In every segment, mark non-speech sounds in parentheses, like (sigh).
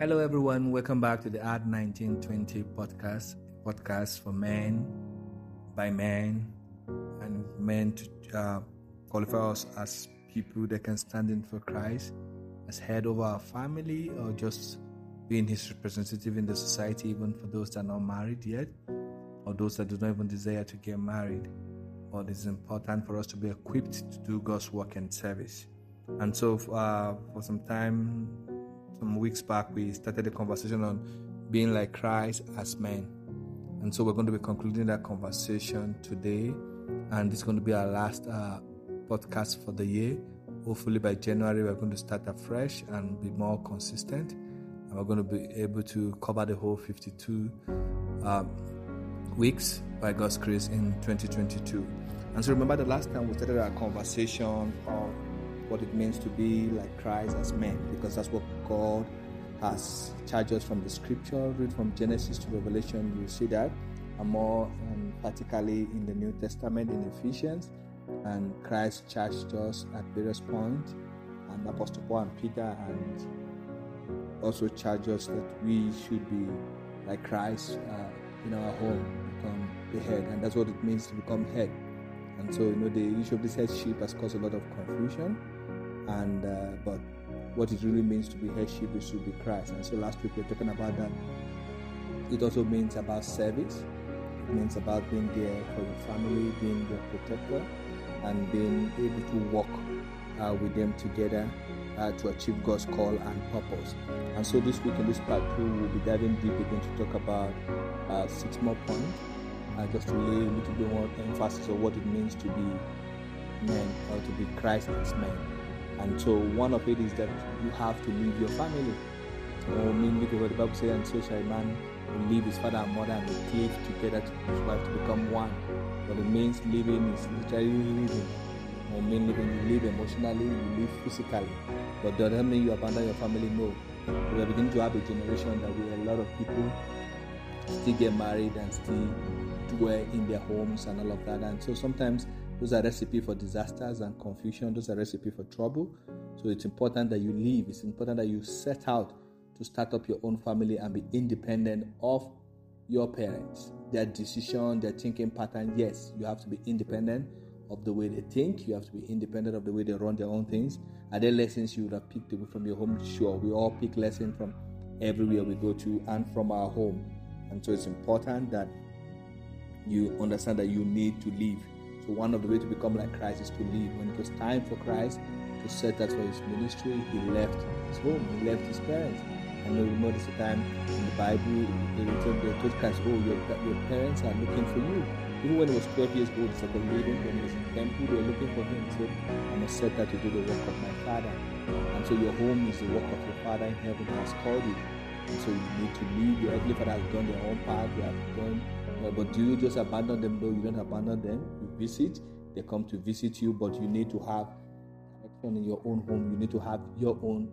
Hello, everyone. Welcome back to the Art 1920 podcast, podcast for men, by men, and men to uh, qualify us as people that can stand in for Christ, as head of our family, or just being his representative in the society, even for those that are not married yet, or those that do not even desire to get married. But it's important for us to be equipped to do God's work and service. And so, uh, for some time, some weeks back, we started a conversation on being like Christ as men. And so we're going to be concluding that conversation today. And it's going to be our last uh, podcast for the year. Hopefully, by January, we're going to start afresh and be more consistent. And we're going to be able to cover the whole 52 um, weeks by God's grace in 2022. And so, remember the last time we started our conversation on what it means to be like Christ as men, because that's what God has charged us from the scripture. Read from Genesis to Revelation, you see that, and more um, particularly in the New Testament in Ephesians. And Christ charged us at various points, and Apostle Paul and Peter, and also charged us that we should be like Christ uh, in our home, become the head, and that's what it means to become head. And so, you know, the issue of this headship has caused a lot of confusion and uh, but what it really means to be headship is to be Christ. And so last week we were talking about that. It also means about service. It means about being there for your family, being their protector, and being able to work uh, with them together uh, to achieve God's call and purpose. And so this week in this part two, we'll be diving deep again to talk about uh, six more points, uh, just to lay a little bit more emphasis on what it means to be men or to be Christ as men. And so one of it is that you have to leave your family. Or mainly what the Bible says, and so shall a man will leave his father and mother and will cleave together to his wife to become one. But it means living is literally living. Or oh, mainly when you live emotionally, you live physically. But that doesn't mean you abandon your family, no. We are beginning to have a generation that where a lot of people still get married and still dwell in their homes and all of that. And so sometimes those are recipe for disasters and confusion. Those are recipe for trouble. So it's important that you leave. It's important that you set out to start up your own family and be independent of your parents. Their decision, their thinking pattern. Yes, you have to be independent of the way they think. You have to be independent of the way they run their own things. Are there lessons you would have picked away from your home? Sure, we all pick lessons from everywhere we go to and from our home. And so it's important that you understand that you need to leave so one of the ways to become like Christ is to leave. When it was time for Christ to set out for his ministry, he left his home, he left his parents. I know notice the time in the Bible, they they told Christ, oh, your, your parents are looking for you. Even when he was 12 years old, it's like a leaving, when he was in temple, they were looking for him. He said, I must set out to do the work of my Father. And so your home is the work of your Father in heaven has called you. And so you need to leave. Your earthly Father has done their own part. They have done but do you just abandon them? No, you don't abandon them. You visit, they come to visit you, but you need to have connection in your own home. You need to have your own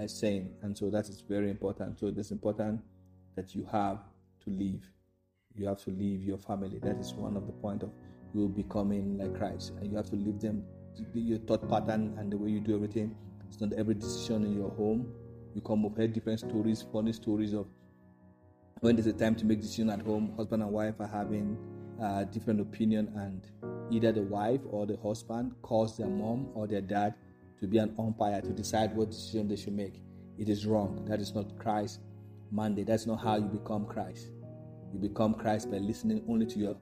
uh, saying. And so that is very important. So it's important that you have to leave. You have to leave your family. That is one of the point of you becoming like Christ. And you have to leave them your thought pattern and the way you do everything. It's not every decision in your home. You come up heard different stories, funny stories of when there's a time to make decision at home, husband and wife are having uh, different opinion, and either the wife or the husband calls their mom or their dad to be an umpire to decide what decision they should make. It is wrong. That is not Christ mandate. That's not how you become Christ. You become Christ by listening only to your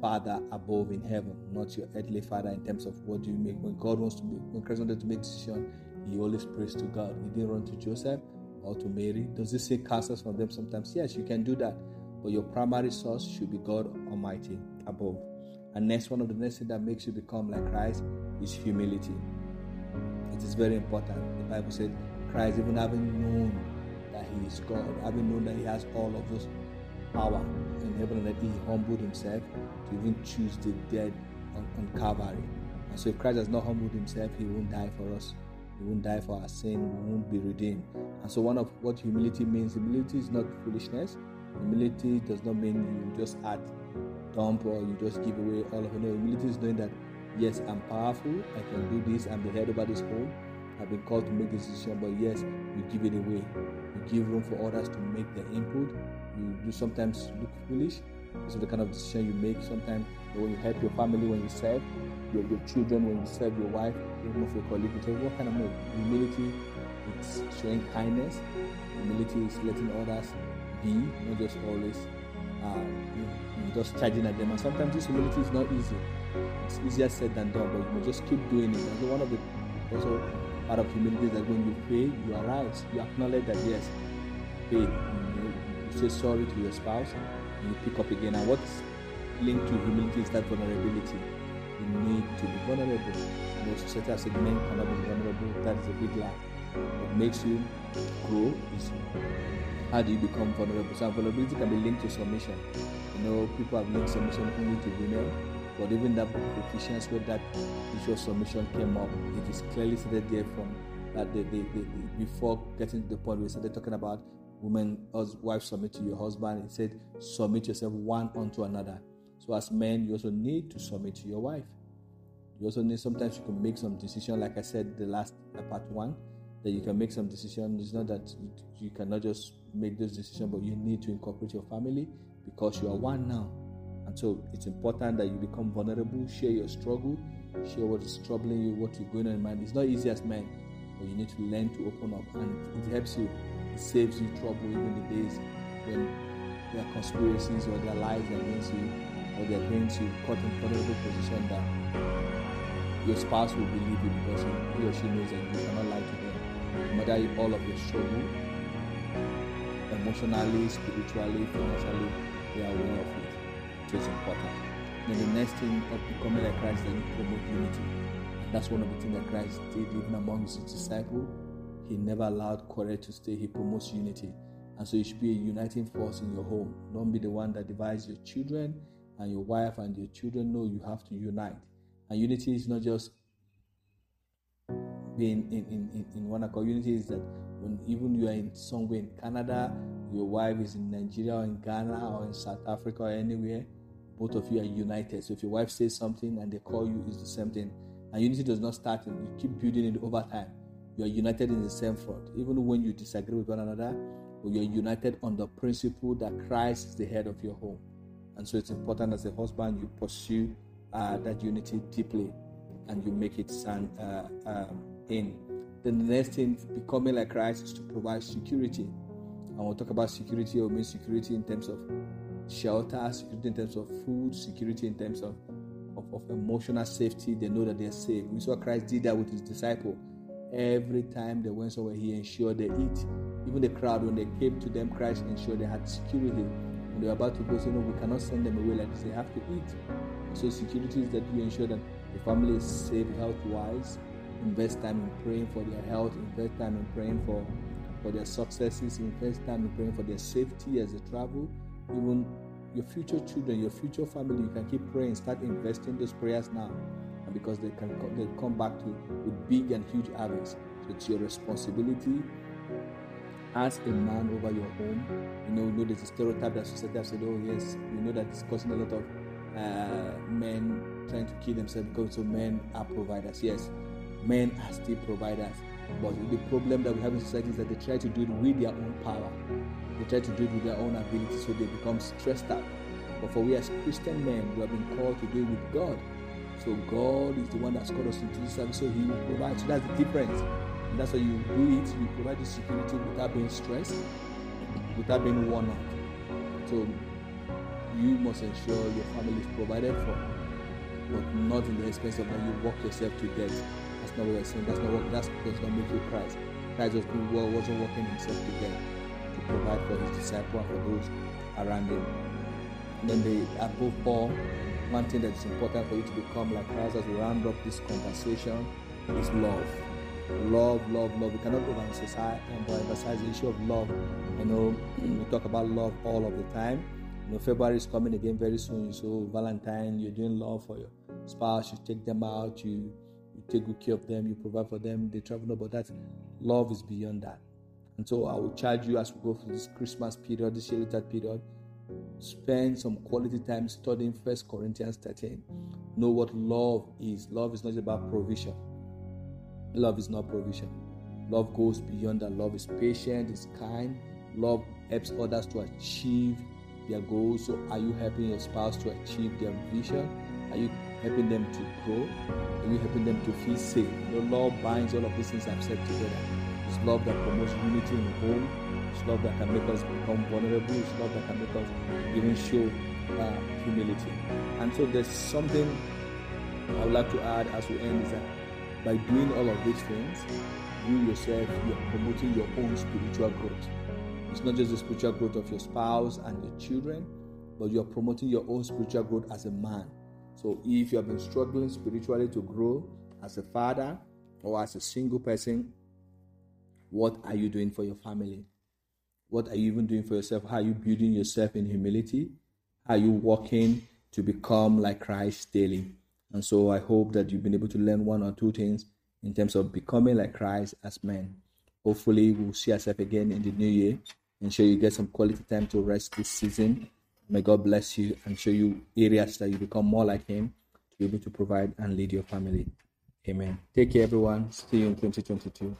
Father above in heaven, not your earthly father in terms of what do you make. When God wants to make, when Christ wanted to make decision, he always prays to God. He didn't run to Joseph or to Mary? Does this say counsels from them sometimes? Yes, you can do that. But your primary source should be God Almighty above. And next, one of the next things that makes you become like Christ is humility. It is very important. The Bible said, Christ, even having known that He is God, having known that He has all of those power in heaven and that He humbled Himself to even choose the dead on, on Calvary. And so, if Christ has not humbled Himself, He won't die for us. He won't die for our sin, we won't be redeemed. And so, one of what humility means humility is not foolishness. Humility does not mean you just add dump or you just give away all of it. No, humility is knowing that, yes, I'm powerful, I can do this, I'm the head over this home, I've been called to make this decision, but yes, you give it away. You give room for others to make their input. You do sometimes look foolish. This is the kind of decision you make. Sometimes when you help your family, when you serve your, your children, when you serve your wife, even if your colleague, what kind of? Humility, it's showing kindness. Humility is letting others be, not just always uh, just charging at them. And sometimes this humility is not easy. It's easier said than done, but you just keep doing it. And one of the also part of humility is that when you pray, you arise, you acknowledge that yes, pray. You, say sorry to your spouse, and you pick up again. And what's linked to humility is that vulnerability. You need to be vulnerable. Know, society has said men cannot be vulnerable. That is a big lie. What makes you grow is how do you become vulnerable? So vulnerability can be linked to submission. You know, people have linked submission only to women, but even that Ephesians where that issue of submission came up, it is clearly stated there from that the, the, the, before getting to the point where we started talking about women, wife submit to your husband. It said submit yourself one unto another. So as men, you also need to submit to your wife. You also need sometimes you can make some decision, like I said the last uh, part one, that you can make some decision. It's not that you, cannot just make those decisions, but you need to incorporate your family because you are one now. And so it's important that you become vulnerable, share your struggle, share what is troubling you, what you're going on in mind. It's not easy as men, but you need to learn to open up and it helps you. It saves you trouble even the days when there are conspiracies or there are lies against you or there are things you caught in a vulnerable position that your spouse will believe you because he or she knows that you cannot lie to them. No matter all of your struggle, emotionally, spiritually, financially, they are aware of it. So it's important. Then the next thing of becoming like Christ, then you promote unity. And that's one of the things that Christ did even among his disciples. He never allowed quarrel to stay. He promotes unity. And so you should be a uniting force in your home. Don't be the one that divides your children and your wife and your children. No, you have to unite. And unity is not just in, in, in, in one accord. Unity is that when even you are in somewhere in Canada, your wife is in Nigeria or in Ghana or in South Africa or anywhere, both of you are united. So if your wife says something and they call you, it's the same thing. And unity does not start you keep building it over time. You are united in the same front. Even when you disagree with one another, you are united on the principle that Christ is the head of your home. And so it's important as a husband you pursue uh, that unity deeply and you make it sound. uh, um, in. Then the next thing, becoming like Christ, is to provide security. And we'll talk about security, or mean security in terms of shelter, security in terms of food, security in terms of, of, of emotional safety. They know that they're safe. We saw Christ did that with his disciple. Every time they went somewhere, he ensured they eat. Even the crowd, when they came to them, Christ ensured they had security. When they were about to go, say, No, we cannot send them away like this. They have to eat. So, security is that you ensure that the family is safe health wise invest time in praying for their health, invest time in praying for, for their successes, invest time in praying for their safety as they travel. Even your future children, your future family, you can keep praying, start investing those prayers now. And because they can they come back to with big and huge harvests. So it's your responsibility as a man over your home. You know, you know there's a stereotype that society has said, oh yes, you know that it's causing a lot of uh, men trying to kill themselves because so men are providers. Yes, men are still providers. But the problem that we have in society is that they try to do it with their own power. They try to do it with their own ability, so they become stressed out. But for we as Christian men, we have been called to do it with God. So God is the one that's called us into this service, so He will provide. So that's the difference. And that's why you do it, you provide the security without being stressed, without being worn out. So you must ensure your family is provided for, but not in the expense of that you work yourself to death that's not what we're saying. That's not what that does not make you Christ. Christ was well, wasn't working himself to get to provide for his disciple and for those around him. And then the above all, one thing that is important for you to become like Christ as we round up this conversation is love. Love, love, love. We cannot overemphasize emphasize the issue of love. You know, (clears throat) we talk about love all of the time. You know, February is coming again very soon. So Valentine, you're doing love for your spouse. You take them out. You take good care of them, you provide for them, they travel, no, but that love is beyond that. And so I will charge you as we go through this Christmas period, this year that period, spend some quality time studying First Corinthians 13. Know what love is. Love is not about provision. Love is not provision. Love goes beyond that. Love is patient, is kind. Love helps others to achieve their goals. So, are you helping your spouse to achieve their vision? Are you helping them to grow? Are you helping them to feel safe? The love binds all of these things I've said together. It's love that promotes unity in the home. It's love that can make us become vulnerable. It's love that can make us even show uh, humility. And so there's something I would like to add as we end is that by doing all of these things, you yourself you are promoting your own spiritual growth. It's not just the spiritual growth of your spouse and your children, but you are promoting your own spiritual growth as a man. So if you have been struggling spiritually to grow as a father or as a single person, what are you doing for your family? What are you even doing for yourself? How are you building yourself in humility? How are you working to become like Christ daily? And so I hope that you've been able to learn one or two things in terms of becoming like Christ as men. Hopefully, we'll see ourselves again in the new year and show you get some quality time to rest this season. May God bless you and show you areas that you become more like Him to be able to provide and lead your family. Amen. Take care, everyone. See you in 2022.